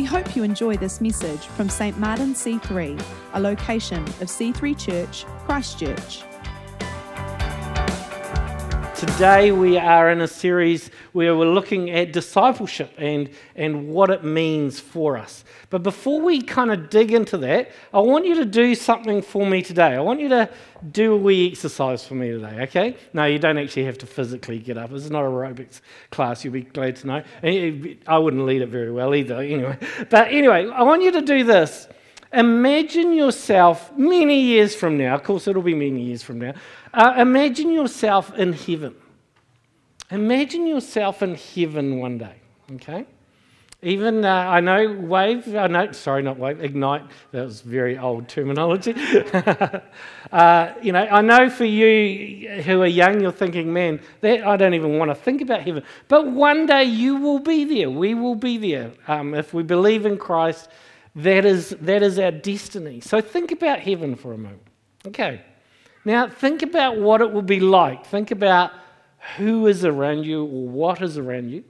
We hope you enjoy this message from St. Martin C3, a location of C3 Church, Christchurch. Today, we are in a series where we're looking at discipleship and, and what it means for us. But before we kind of dig into that, I want you to do something for me today. I want you to do a wee exercise for me today, okay? No, you don't actually have to physically get up. It's not aerobics class, you'll be glad to know. Eh, eh, I wouldn't lead it very well either, anyway. But anyway, I want you to do this. Imagine yourself many years from now, of course, it'll be many years from now. Uh, imagine yourself in heaven. Imagine yourself in heaven one day, okay? Even, uh, I know, wave, I know, sorry, not wave, ignite, that was very old terminology. uh, you know, I know for you who are young, you're thinking, man, that, I don't even want to think about heaven. But one day you will be there. We will be there. Um, if we believe in Christ, that is, that is our destiny. So think about heaven for a moment. Okay. Now, think about what it will be like. Think about who is around you or what is around you.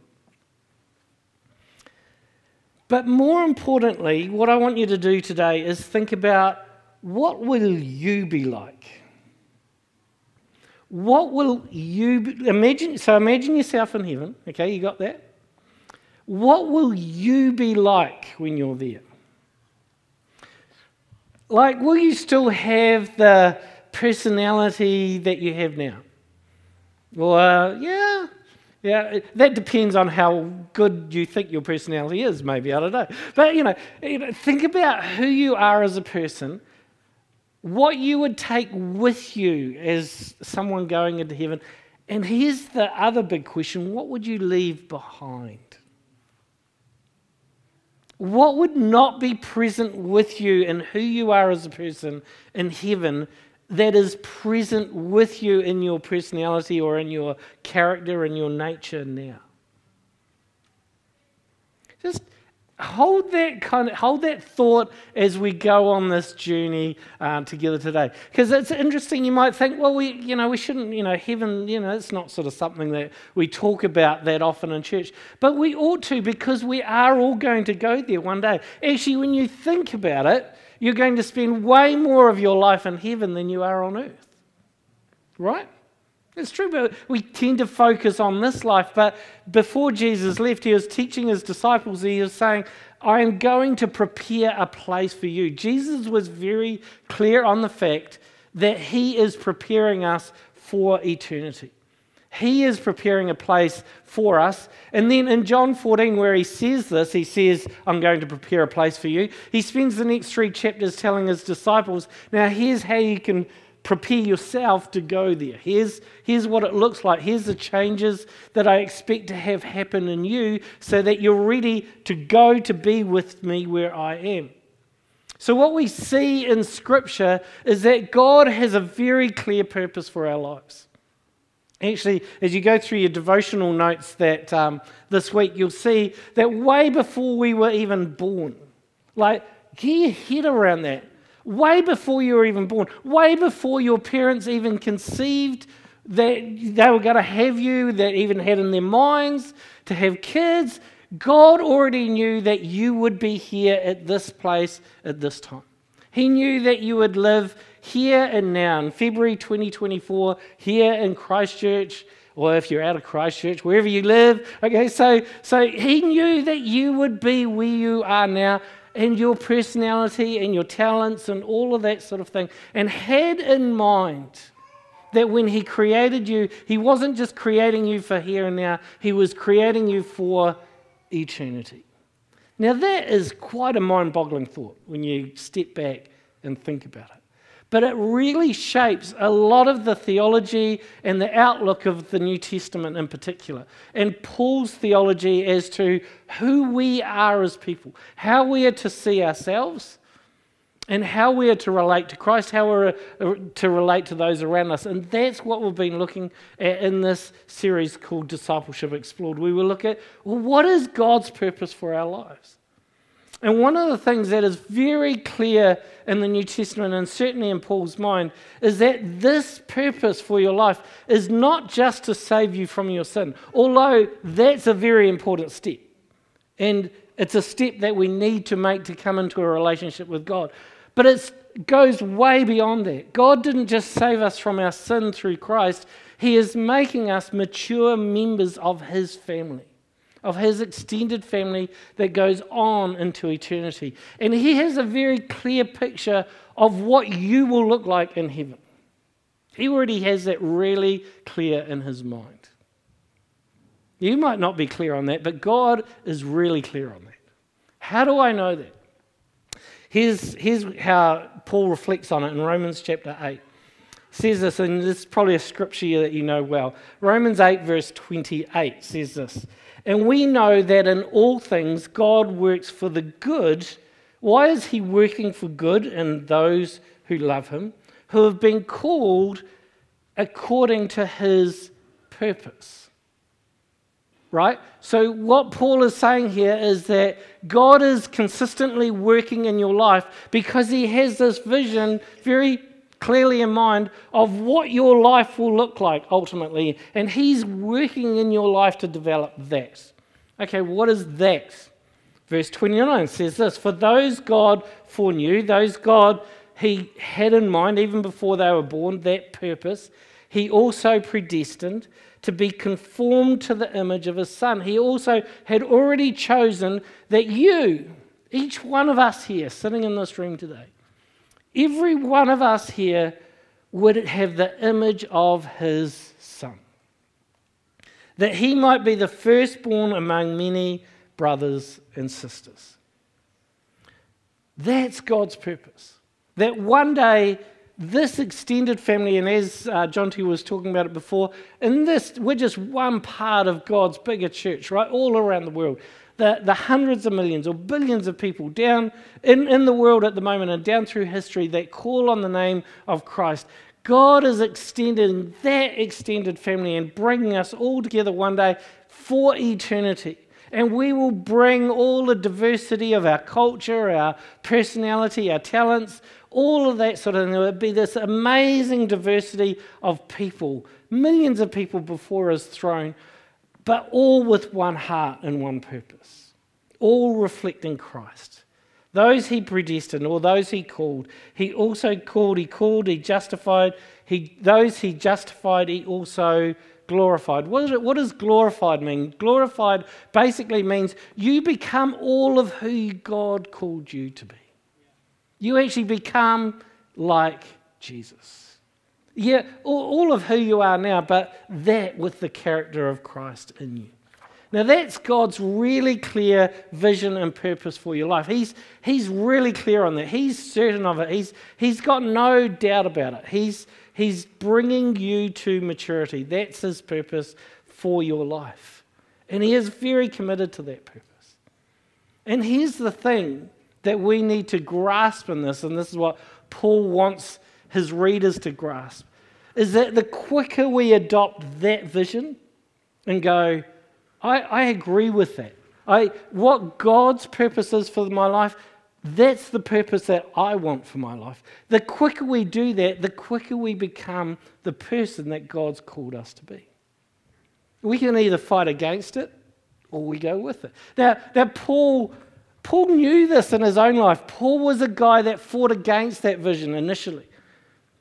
But more importantly, what I want you to do today is think about what will you be like? What will you be, imagine? So imagine yourself in heaven. Okay, you got that? What will you be like when you're there? Like, will you still have the personality that you have now? Well, uh, yeah, yeah, that depends on how good you think your personality is, maybe, I don't know. But, you know, you know, think about who you are as a person, what you would take with you as someone going into heaven. And here's the other big question what would you leave behind? What would not be present with you and who you are as a person in heaven that is present with you in your personality or in your character and your nature now? Just hold that kind of hold that thought as we go on this journey uh, together today. Because it's interesting you might think well we you know we shouldn't you know heaven you know it's not sort of something that we talk about that often in church. But we ought to because we are all going to go there one day. Actually when you think about it you're going to spend way more of your life in heaven than you are on earth right it's true, but we tend to focus on this life. But before Jesus left, he was teaching his disciples, he was saying, I am going to prepare a place for you. Jesus was very clear on the fact that he is preparing us for eternity. He is preparing a place for us. And then in John 14, where he says this, he says, I'm going to prepare a place for you. He spends the next three chapters telling his disciples, Now, here's how you can prepare yourself to go there. Here's, here's what it looks like. Here's the changes that I expect to have happen in you so that you're ready to go to be with me where I am. So, what we see in Scripture is that God has a very clear purpose for our lives. Actually, as you go through your devotional notes that um, this week, you'll see that way before we were even born, like, get your head around that way before you were even born, way before your parents even conceived that they were going to have you, that even had in their minds to have kids. God already knew that you would be here at this place at this time. He knew that you would live here and now in February 2024, here in Christchurch, or if you're out of Christchurch, wherever you live. Okay, so, so he knew that you would be where you are now and your personality and your talents and all of that sort of thing, and had in mind that when He created you, He wasn't just creating you for here and now, He was creating you for eternity. Now, that is quite a mind boggling thought when you step back and think about it but it really shapes a lot of the theology and the outlook of the New Testament in particular, and Paul's theology as to who we are as people, how we are to see ourselves, and how we are to relate to Christ, how we're uh, to relate to those around us. And that's what we've been looking at in this series called Discipleship Explored. We will look at well, what is God's purpose for our lives? And one of the things that is very clear in the New Testament, and certainly in Paul's mind, is that this purpose for your life is not just to save you from your sin, although that's a very important step. And It's a step that we need to make to come into a relationship with God. But it goes way beyond that. God didn't just save us from our sin through Christ, He is making us mature members of His family, of His extended family that goes on into eternity. And He has a very clear picture of what you will look like in heaven. He already has that really clear in His mind. You might not be clear on that, but God is really clear on that. How do I know that? Here's, here's how Paul reflects on it in Romans chapter 8. He says this, and this is probably a scripture that you know well. Romans 8, verse 28 says this And we know that in all things God works for the good. Why is he working for good in those who love him, who have been called according to his purpose? right? So, what Paul is saying here is that God is consistently working in your life because he has this vision very clearly in mind of what your life will look like ultimately, and he's working in your life to develop that. Okay, what is that? Verse 29 says this For those God foreknew, those God he had in mind even before they were born, that purpose, he also predestined to be conformed to the image of his son. He also had already chosen that you, each one of us here sitting in this room today, every one of us here would have the image of his son. That he might be the firstborn among many brothers and sisters. That's God's purpose. That one day this extended family, and as uh, John T was talking about it before, in this, we're just one part of God's bigger church, right? All around the world. The, the hundreds of millions or billions of people down in, in the world at the moment and down through history that call on the name of Christ. God is extending that extended family and bringing us all together one day for eternity. And we will bring all the diversity of our culture, our personality, our talents, all of that sort of thing. There would be this amazing diversity of people, millions of people before his throne, but all with one heart and one purpose, all reflecting Christ. Those he predestined, or those he called, he also called, he called, he justified, he, those he justified, he also glorified. What, it, what does glorified mean? Glorified basically means you become all of who God called you to be. You actually become like Jesus. Yeah, all of who you are now, but that with the character of Christ in you. Now, that's God's really clear vision and purpose for your life. He's, he's really clear on that. He's certain of it. He's, he's got no doubt about it. He's, he's bringing you to maturity. That's His purpose for your life. And He is very committed to that purpose. And here's the thing that we need to grasp in this, and this is what Paul wants his readers to grasp, is that the quicker we adopt that vision and go, I, I agree with that. I, what God's purpose is for my life, that's the purpose that I want for my life. The quicker we do that, the quicker we become the person that God's called us to be. We can either fight against it or we go with it. Now, now Paul Paul knew this in his own life. Paul was a guy that fought against that vision initially.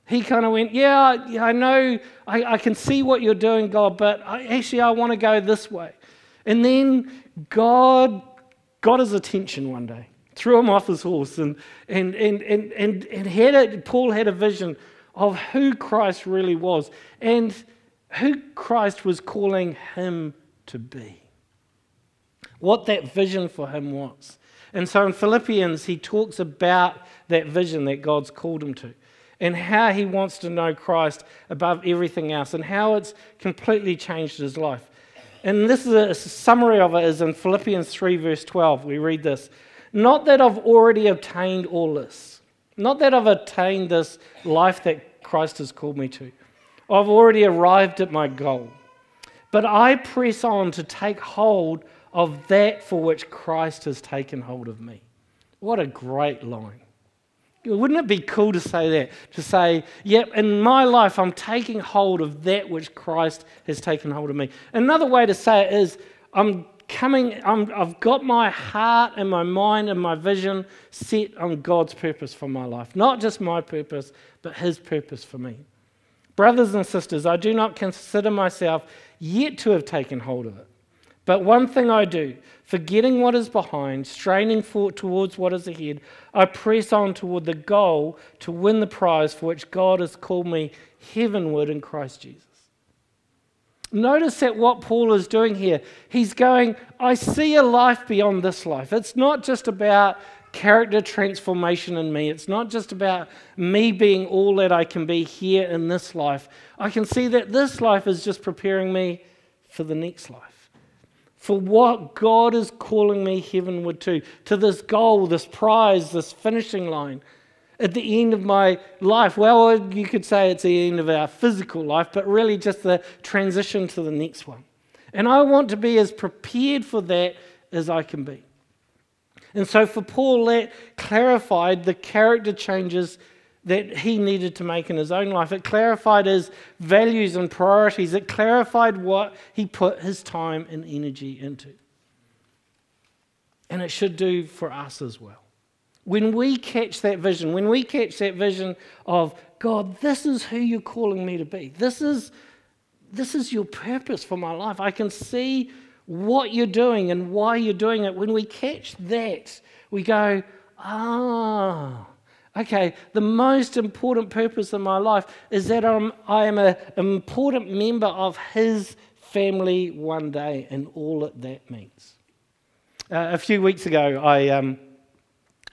He kind of went, Yeah, I know, I, I, can see what you're doing, God, but I, actually, I want to go this way. And then God got his attention one day, threw him off his horse, and, and, and, and, and, and had a, Paul had a vision of who Christ really was and who Christ was calling him to be. What that vision for him was. And so in Philippians, he talks about that vision that God's called him to and how he wants to know Christ above everything else and how it's completely changed his life. And this is a summary of it is in Philippians 3, verse 12. We read this Not that I've already obtained all this, not that I've attained this life that Christ has called me to. I've already arrived at my goal. But I press on to take hold of that for which Christ has taken hold of me. What a great line. Wouldn't it be cool to say that? To say, yep, in my life, I'm taking hold of that which Christ has taken hold of me. Another way to say it is, I'm coming, I'm, I've got my heart and my mind and my vision set on God's purpose for my life. Not just my purpose, but His purpose for me. Brothers and sisters, I do not consider myself yet to have taken hold of it. But one thing I do, forgetting what is behind, straining forward towards what is ahead, I press on toward the goal to win the prize for which God has called me heavenward in Christ Jesus. Notice that what Paul is doing here, he's going, I see a life beyond this life. It's not just about character transformation in me. It's not just about me being all that I can be here in this life. I can see that this life is just preparing me for the next life, for what God is calling me heavenward to, to this goal, this prize, this finishing line at the end of my life. Well, you could say it's the end of our physical life, but really just the transition to the next one. And I want to be as prepared for that as I can be. And so for Paul, that clarified the character changes that he needed to make in his own life. It clarified his values and priorities. It clarified what he put his time and energy into. And it should do for us as well. When we catch that vision, when we catch that vision of, God, this is who you're calling me to be, this is, this is your purpose for my life, I can see what you're doing and why you're doing it. When we catch that, we go, ah. Okay, the most important purpose of my life is that I'm, I am an important member of His family one day and all that that means. Uh, a few weeks ago, I um,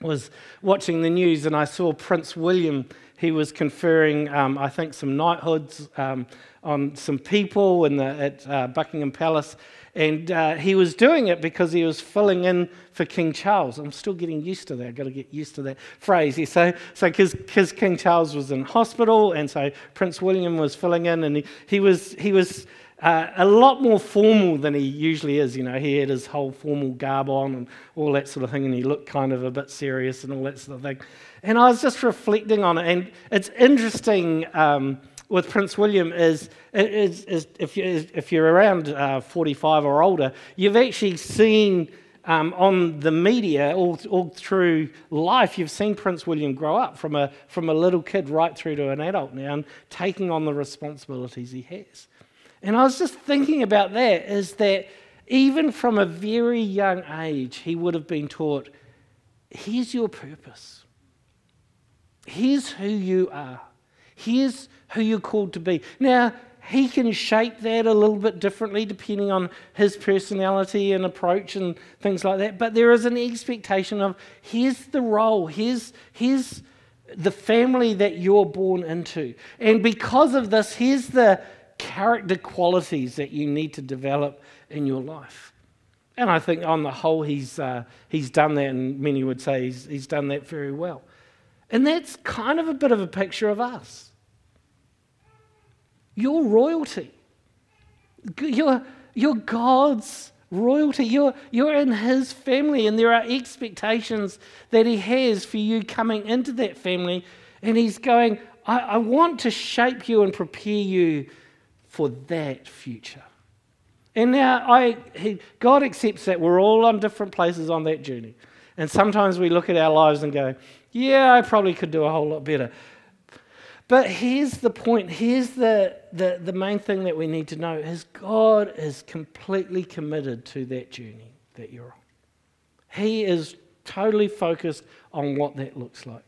was watching the news and I saw Prince William. He was conferring, um, I think, some knighthoods um, on some people the, at uh, Buckingham Palace. And uh, he was doing it because he was filling in for King Charles. I'm still getting used to that. I've got to get used to that phrase. So, so because King Charles was in hospital, and so Prince William was filling in, and he, he was, he was uh, a lot more formal than he usually is. You know, he had his whole formal garb on and all that sort of thing, and he looked kind of a bit serious and all that sort of thing. And I was just reflecting on it, and it's interesting um, with Prince William is, is, is if, you, if you're around uh, 45 or older, you've actually seen. Um, on the media all, all through life, you've seen Prince William grow up from a, from a little kid right through to an adult now and taking on the responsibilities he has. And I was just thinking about that is that even from a very young age, he would have been taught here's your purpose, here's who you are, here's who you're called to be. Now, he can shape that a little bit differently depending on his personality and approach and things like that. But there is an expectation of here's the role, here's, here's the family that you're born into. And because of this, here's the character qualities that you need to develop in your life. And I think on the whole, he's, uh, he's done that, and many would say he's, he's done that very well. And that's kind of a bit of a picture of us. You're royalty. You're, you're God's royalty. You're, you're in His family, and there are expectations that He has for you coming into that family. And He's going, I, I want to shape you and prepare you for that future. And now I, he, God accepts that we're all on different places on that journey. And sometimes we look at our lives and go, yeah, I probably could do a whole lot better. But here's the point. Here's the, the, the main thing that we need to know is God is completely committed to that journey that you're on. He is totally focused on what that looks like.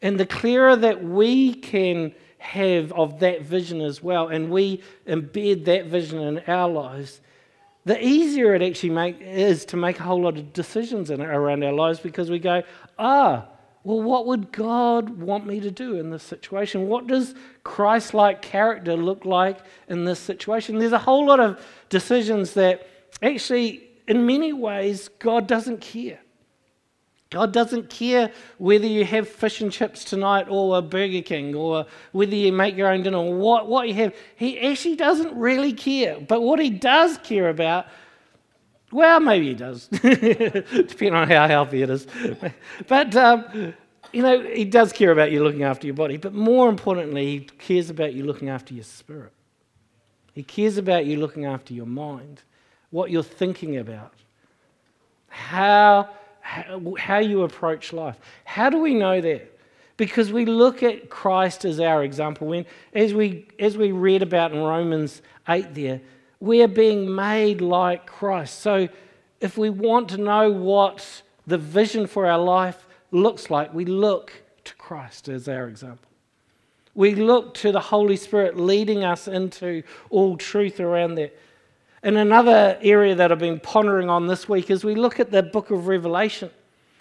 And the clearer that we can have of that vision as well, and we embed that vision in our lives, the easier it actually make, is to make a whole lot of decisions in, around our lives because we go, ah, well, what would God want me to do in this situation? What does Christ like character look like in this situation? There's a whole lot of decisions that actually, in many ways, God doesn't care. God doesn't care whether you have fish and chips tonight or a Burger King or whether you make your own dinner or what, what you have. He actually doesn't really care. But what he does care about, well, maybe he does, depending on how healthy it is. but, um, you know, he does care about you looking after your body. But more importantly, he cares about you looking after your spirit. He cares about you looking after your mind what you're thinking about, how, how, how you approach life. How do we know that? Because we look at Christ as our example. When, as, we, as we read about in Romans 8 there, we are being made like Christ. So if we want to know what the vision for our life looks like, we look to Christ as our example. We look to the Holy Spirit leading us into all truth around that. And another area that I've been pondering on this week is we look at the book of Revelation.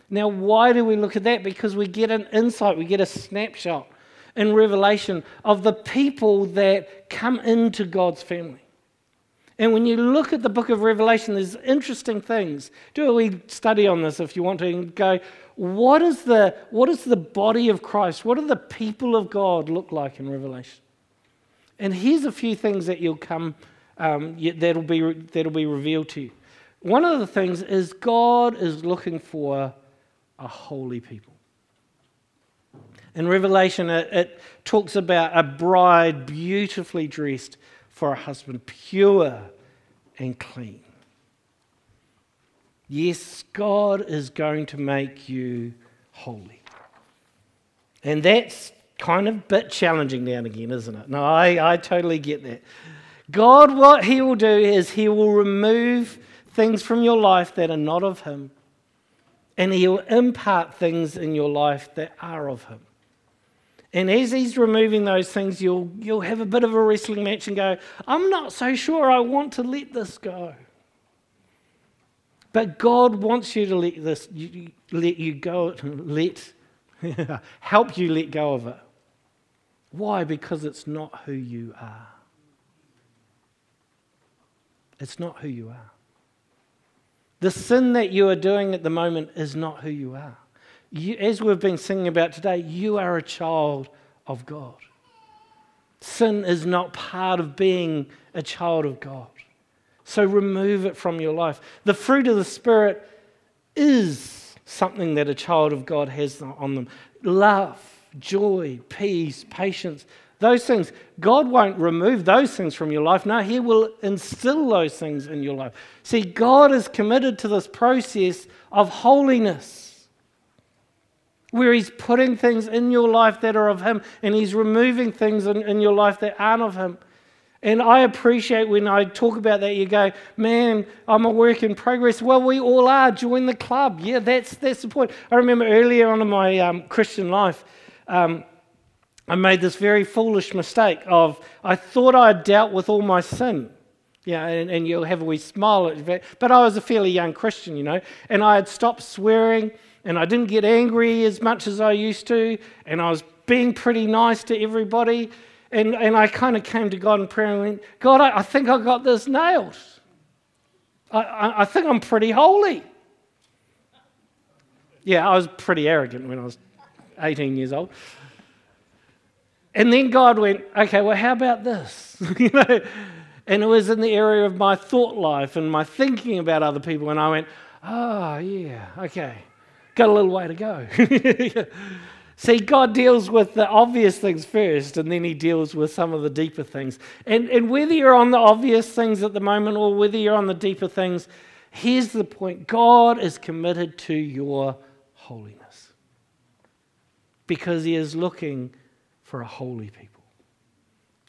Now, why do we look at that? Because we get an insight, we get a snapshot in Revelation of the people that come into God's family. And when you look at the book of Revelation, there's interesting things. Do a wee study on this if you want to and go, what is, the, what is the body of Christ? What do the people of God look like in Revelation? And here's a few things that you'll come, um, that'll, be, that'll be revealed to you. One of the things is God is looking for a holy people. In Revelation, it, it talks about a bride beautifully dressed for a husband, pure and clean. Yes, God is going to make you holy. And that's kind of a bit challenging now and again, isn't it? No, I, I totally get that. God, what He will do is He will remove things from your life that are not of Him, and He will impart things in your life that are of Him. And as He's removing those things, you'll, you'll have a bit of a wrestling match and go, I'm not so sure I want to let this go. But God wants you to let this, you, let you go, let, help you let go of it. Why? Because it's not who you are. It's not who you are. The sin that you are doing at the moment is not who you are. You, as we've been singing about today, you are a child of God. Sin is not part of being a child of God. So remove it from your life. The fruit of the Spirit is something that a child of God has on them love, joy, peace, patience. Those things, God won't remove those things from your life. No, He will instill those things in your life. See, God is committed to this process of holiness where He's putting things in your life that are of Him and He's removing things in, in your life that aren't of Him. And I appreciate when I talk about that, you go, man, I'm a work in progress. Well, we all are. Join the club. Yeah, that's, that's the point. I remember earlier on in my um, Christian life, um, I made this very foolish mistake of I thought I had dealt with all my sin. Yeah, and, and you'll have a wee smile. At that. But I was a fairly young Christian, you know, and I had stopped swearing and I didn't get angry as much as I used to, and I was being pretty nice to everybody. And, and I kind of came to God in prayer and went, God, I, I think I got this nailed. I, I, I think I'm pretty holy. Yeah, I was pretty arrogant when I was 18 years old. And then God went, okay, well, how about this? you know, and it was in the area of my thought life and my thinking about other people. And I went, oh, yeah, okay, got a little way to go. See, God deals with the obvious things first, and then He deals with some of the deeper things. And, and whether you're on the obvious things at the moment or whether you're on the deeper things, here's the point God is committed to your holiness because He is looking for a holy people.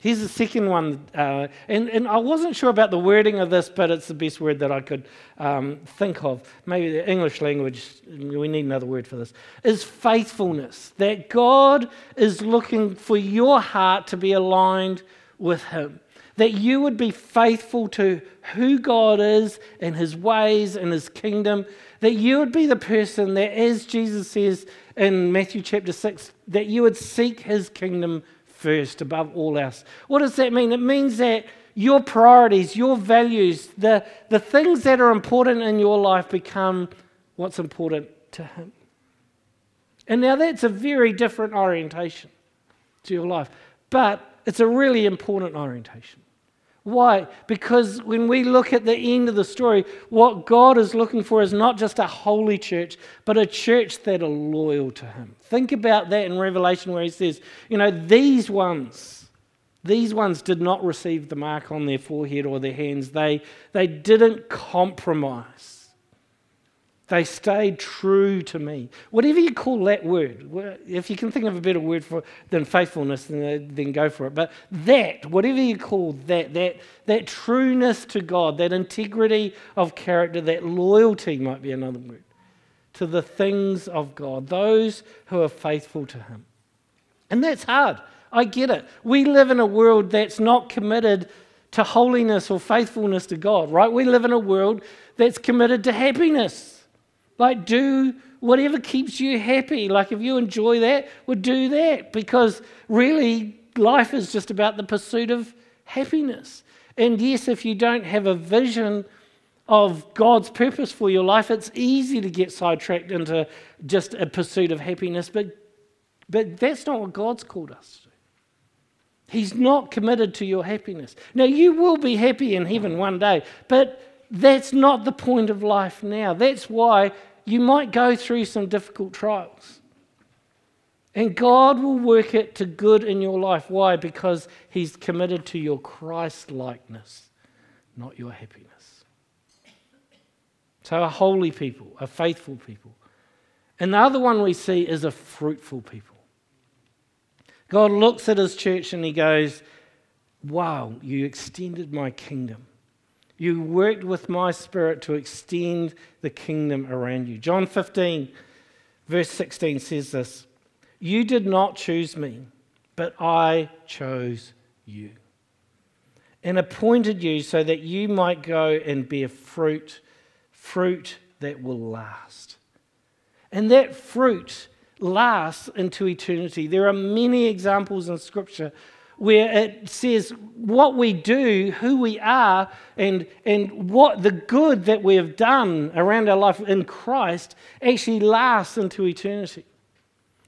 Here's the second one, uh, and, and I wasn't sure about the wording of this, but it's the best word that I could um, think of. Maybe the English language, we need another word for this, is faithfulness. That God is looking for your heart to be aligned with Him. That you would be faithful to who God is and His ways and His kingdom. That you would be the person that, as Jesus says in Matthew chapter 6, that you would seek His kingdom first above all else. What does that mean? It means that your priorities, your values, the, the things that are important in your life become what's important to Him. And now that's a very different orientation to your life, but it's a really important orientation. Why? Because when we look at the end of the story, what God is looking for is not just a holy church, but a church that are loyal to Him. Think about that in Revelation where He says, you know, these ones, These ones did not receive the mark on their forehead or their hands. They, they didn't compromise. They stayed true to me. Whatever you call that word, if you can think of a better word for than faithfulness, then, uh, then go for it. But that, whatever you call that, that, that trueness to God, that integrity of character, that loyalty might be another word, to the things of God, those who are faithful to Him. And that's hard. I get it. We live in a world that's not committed to holiness or faithfulness to God, right? We live in a world that's committed to happiness like, do whatever keeps you happy. Like, if you enjoy that, well, do that. Because really, life is just about the pursuit of happiness. And yes, if you don't have a vision of God's purpose for your life, it's easy to get sidetracked into just a pursuit of happiness. But, but that's not what God's called us to. He's not committed to your happiness. Now, you will be happy in heaven one day, but that's not the point of life now. That's why you might go through some difficult trials. And God will work it to good in your life. Why? Because He's committed to your Christ likeness, not your happiness. So, a holy people, a faithful people. And the other one we see is a fruitful people. God looks at His church and He goes, Wow, you extended my kingdom. You worked with my spirit to extend the kingdom around you. John 15, verse 16 says this You did not choose me, but I chose you and appointed you so that you might go and bear fruit, fruit that will last. And that fruit lasts into eternity. There are many examples in Scripture where it says what we do, who we are, and, and what the good that we have done around our life in Christ actually lasts into eternity.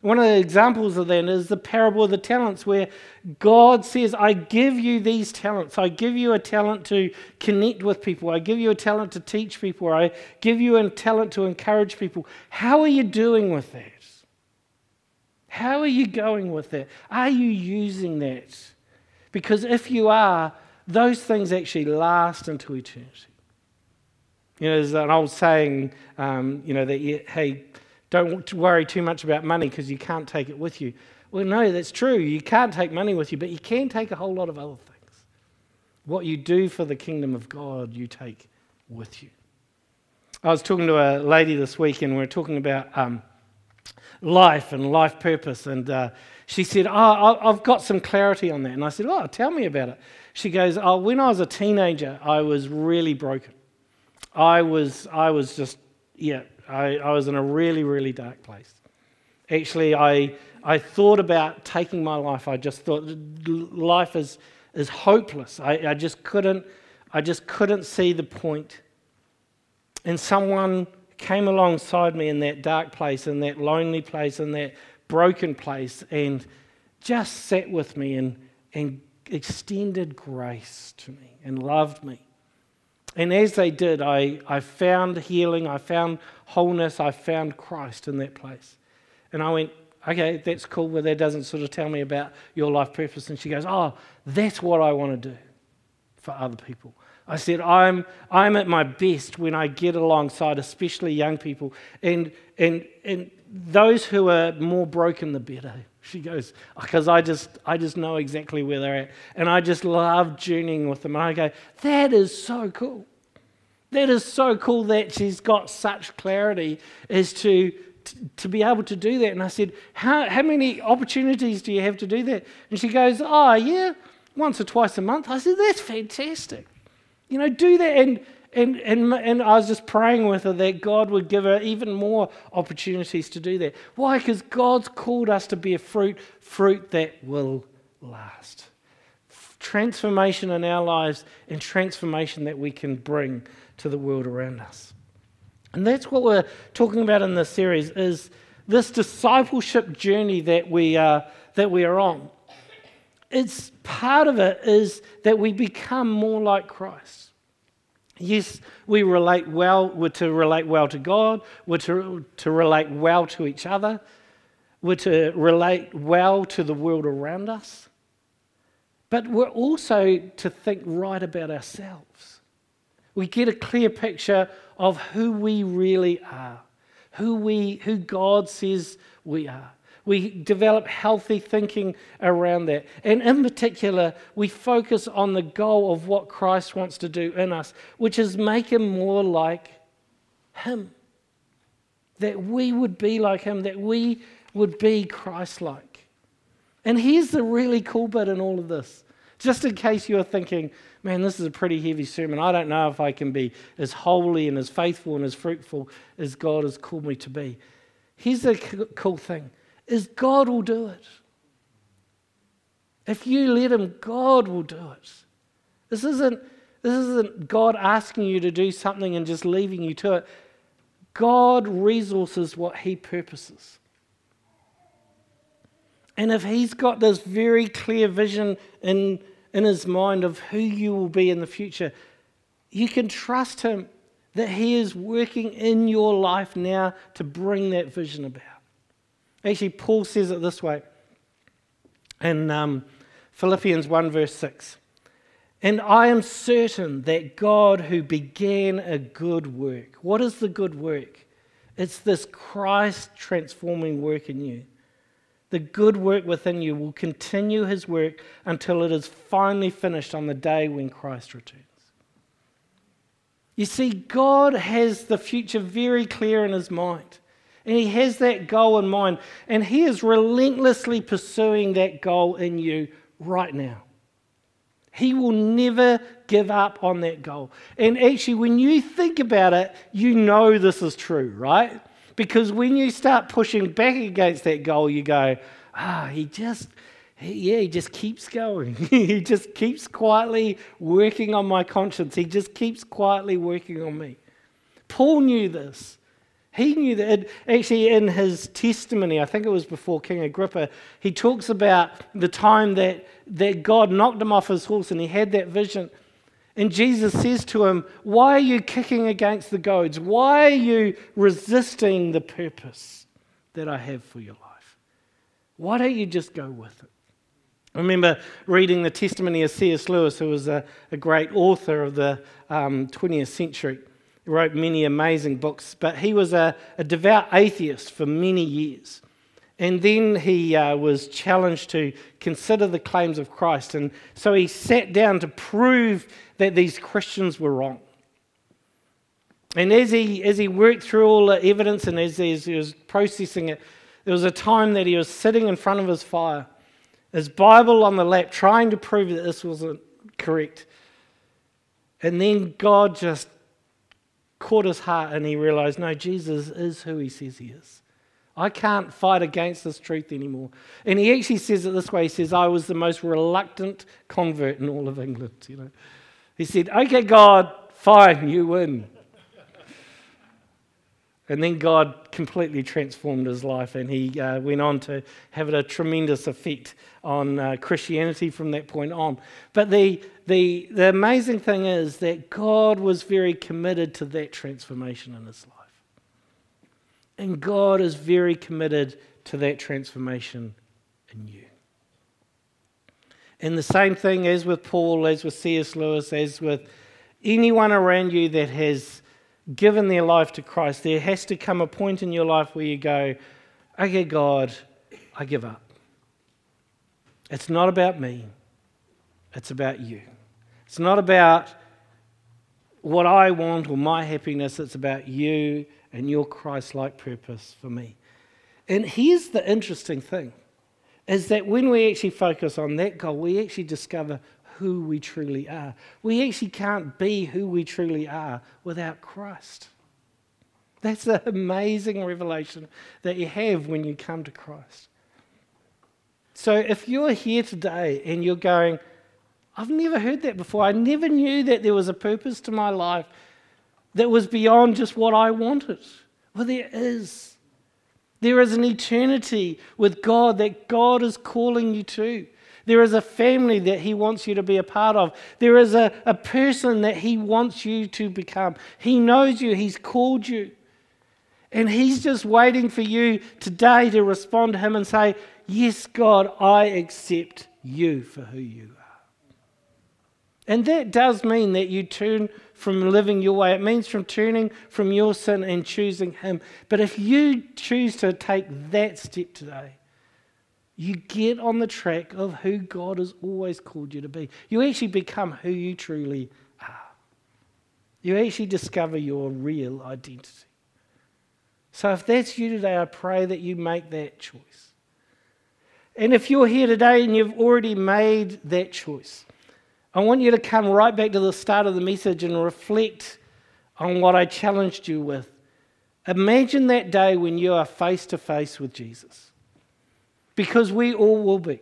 One of the examples of that is the parable of the talents, where God says, I give you these talents. I give you a talent to connect with people. I give you a talent to teach people. I give you a talent to encourage people. How are you doing with that? How are you going with that? Are you using that? Because if you are, those things actually last into eternity. You know, there's an old saying, um, you know, that, you, hey, don't worry too much about money because you can't take it with you. Well, no, that's true. You can't take money with you, but you can take a whole lot of other things. What you do for the kingdom of God, you take with you. I was talking to a lady this week, and we are talking about um, life and life purpose. And uh, she said, Oh, I've got some clarity on that. And I said, Oh, tell me about it. She goes, Oh, when I was a teenager, I was really broken. I was, I was just, yeah, I, I was in a really, really dark place. Actually, I, I thought about taking my life. I just thought life is, is hopeless. I, I just couldn't, I just couldn't see the point. And someone came alongside me in that dark place, in that lonely place, in that broken place, and just sat with me and, and extended grace to me and loved me. And as they did, I, I found healing, I found wholeness, I found Christ in that place. And I went, okay, that's cool, but that doesn't sort of tell me about your life purpose. And she goes, oh, that's what I want to do for other people. I said, I'm, I'm at my best when I get alongside, especially young people, and, and, and those who are more broken, the better. She goes, because I just, I just know exactly where they're at. And I just love journeying with them. And I go, that is so cool. That is so cool that she's got such clarity as to, to, to be able to do that. And I said, how, how many opportunities do you have to do that? And she goes, oh, yeah, once or twice a month. I said, that's fantastic. You know, do that. And, and, and, and I was just praying with her that God would give her even more opportunities to do that. Why? Because God's called us to be a fruit, fruit that will last. Transformation in our lives and transformation that we can bring to the world around us. And that's what we're talking about in this series is this discipleship journey that we are, that we are on it's part of it is that we become more like Christ. Yes, we relate well, we're to relate well to God, we're to, to relate well to each other, we're to relate well to the world around us. but we're also to think right about ourselves. We get a clear picture of who we really are, who, we, who God says we are. We develop healthy thinking around that. And in particular, we focus on the goal of what Christ wants to do in us, which is make him more like him. That we would be like him, that we would be Christ like. And here's the really cool bit in all of this. Just in case you're thinking, man, this is a pretty heavy sermon. I don't know if I can be as holy and as faithful and as fruitful as God has called me to be. Here's the cool thing is God will do it. If you let him, God will do it. This isn't, this isn't God asking you to do something and just leaving you to it. God resources what he purposes. And if he's got this very clear vision in, in his mind of who you will be in the future, you can trust him that he is working in your life now to bring that vision about. Actually, Paul says it this way in um, Philippians 1, verse 6. And I am certain that God, who began a good work, what is the good work? It's this Christ transforming work in you. The good work within you will continue his work until it is finally finished on the day when Christ returns. You see, God has the future very clear in his mind. And he has that goal in mind. And he is relentlessly pursuing that goal in you right now. He will never give up on that goal. And actually, when you think about it, you know this is true, right? Because when you start pushing back against that goal, you go, ah, he just, yeah, he just keeps going. he just keeps quietly working on my conscience. He just keeps quietly working on me. Paul knew this. He knew that. Actually, in his testimony, I think it was before King Agrippa, he talks about the time that, that God knocked him off his horse and he had that vision. And Jesus says to him, Why are you kicking against the goads? Why are you resisting the purpose that I have for your life? Why don't you just go with it? I remember reading the testimony of C.S. Lewis, who was a, a great author of the um, 20th century wrote many amazing books, but he was a, a devout atheist for many years. And then he uh, was challenged to consider the claims of Christ. And so he sat down to prove that these Christians were wrong. And as he, as he worked through all the evidence and as, as he was processing it, there was a time that he was sitting in front of his fire, his Bible on the lap, trying to prove that this wasn't correct. And then God just caught his heart and he realized, no, Jesus is who he says he is. I can't fight against this truth anymore. And he actually says it this way he says, I was the most reluctant convert in all of England. You know, He said, Okay, God, fine, you win. And then God completely transformed his life, and he uh, went on to have a tremendous effect on uh, Christianity from that point on. But the, the, the amazing thing is that God was very committed to that transformation in his life. And God is very committed to that transformation in you. And the same thing as with Paul, as with C.S. Lewis, as with anyone around you that has given their life to Christ, there has to come a point in your life where you go, okay, God, I give up. It's not about me, it's about you. It's not about what I want or my happiness, it's about you and your Christ like purpose for me. And here's the interesting thing is that when we actually focus on that goal, we actually discover who we truly are. We actually can't be who we truly are without Christ. That's an amazing revelation that you have when you come to Christ. So if you're here today and you're going, I've never heard that before, I never knew that there was a purpose to my life that was beyond just what I wanted. Well, there is. There is an eternity with God that God is calling you to. There is a family that He wants you to be a part of. There is a, a person that He wants you to become. He knows you, He's called you. And He's just waiting for you today to respond to Him and say, Yes, God, I accept you for who you are. And that does mean that you turn from living your way. It means from turning from your sin and choosing Him. But if you choose to take that step today, you get on the track of who God has always called you to be. You actually become who you truly are. You actually discover your real identity. So if that's you today, I pray that you make that choice. And if you're here today and you've already made that choice, I want you to come right back to the start of the message and reflect on what I challenged you with. Imagine that day when you are face to face with Jesus because we all will be.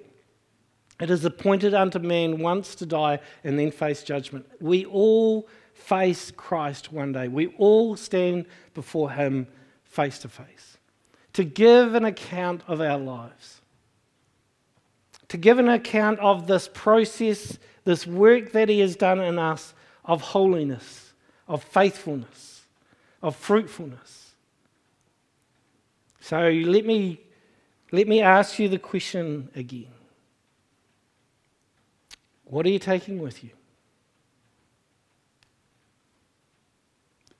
It is appointed unto man once to die and then face judgment. We all face Christ one day. We all stand before him face to face to give an account of our lives, to give an account of this process, this work that he has done in us of holiness, of faithfulness, of fruitfulness. So let me let me ask you the question again What are you taking with you?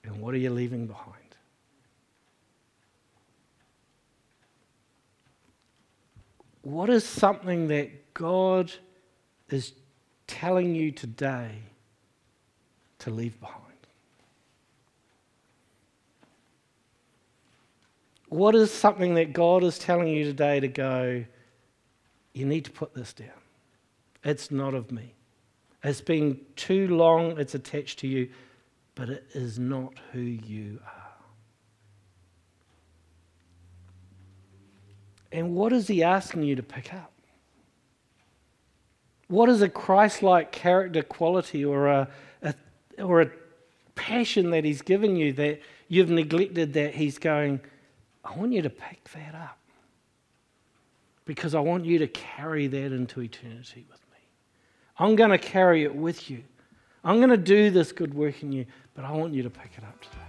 And what are you leaving behind? What is something that God is telling you today to leave behind? What is something that God is telling you today to go, you need to put this down? It's not of me. It's been too long, it's attached to you, but it is not who you are. And what is he asking you to pick up? What is a Christ like character quality or a, a, or a passion that he's given you that you've neglected that he's going, I want you to pick that up because I want you to carry that into eternity with me. I'm going to carry it with you. I'm going to do this good work in you, but I want you to pick it up today.